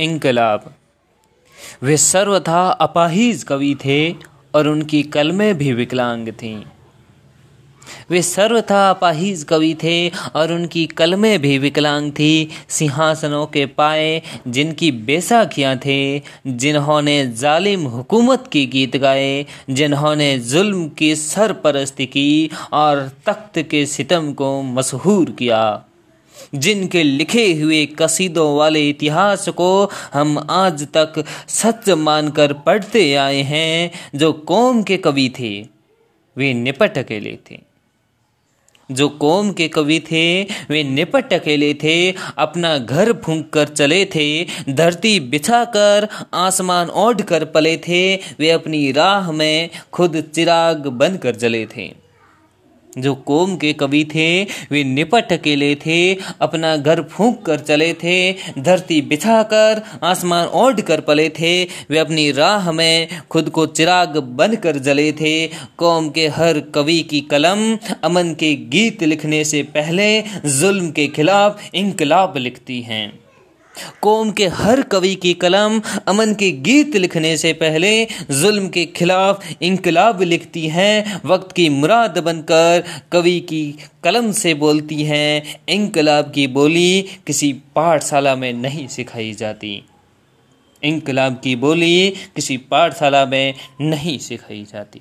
इनकलाब वे सर्वथा अपाहिज कवि थे और उनकी कलमें भी विकलांग थीं। वे सर्वथा अपाहिज कवि थे और उनकी कलमें भी विकलांग थी। सिंहासनों के पाए जिनकी बेसाखियाँ थे, जिन्होंने जालिम हुकूमत की गीत गाए, जिन्होंने जुल्म की सरपरस्ती की और तख्त के सितम को मशहूर किया। जिनके लिखे हुए कसीदों वाले इतिहास को हम आज तक सच मानकर पढ़ते आए हैं, जो कौम के कवि थे, वे निपट अकेले थे। जो कौम के कवि थे, वे निपट अकेले थे, अपना घर फूंक कर चले थे, धरती बिछा कर आसमान ओढ़ कर पले थे, वे अपनी राह में खुद चिराग बनकर जले थे। जो कोम के कवि थे, वे निपट अकेले थे, अपना घर फूंक कर चले थे, धरती बिछा कर आसमान ओढ़ कर पले थे, वे अपनी राह में खुद को चिराग बन कर जले थे। कौम के हर कवि की कलम अमन के गीत लिखने से पहले जुल्म के खिलाफ इनकलाब लिखती हैं। कौम के हर कवि की कलम अमन के गीत लिखने से पहले जुल्म के खिलाफ इनकलाब लिखती हैं, वक्त की मुराद बनकर कवि की कलम से बोलती हैं। इनकलाब की बोली किसी पाठशाला में नहीं सिखाई जाती। इनकलाब की बोली किसी पाठशाला में नहीं सिखाई जाती।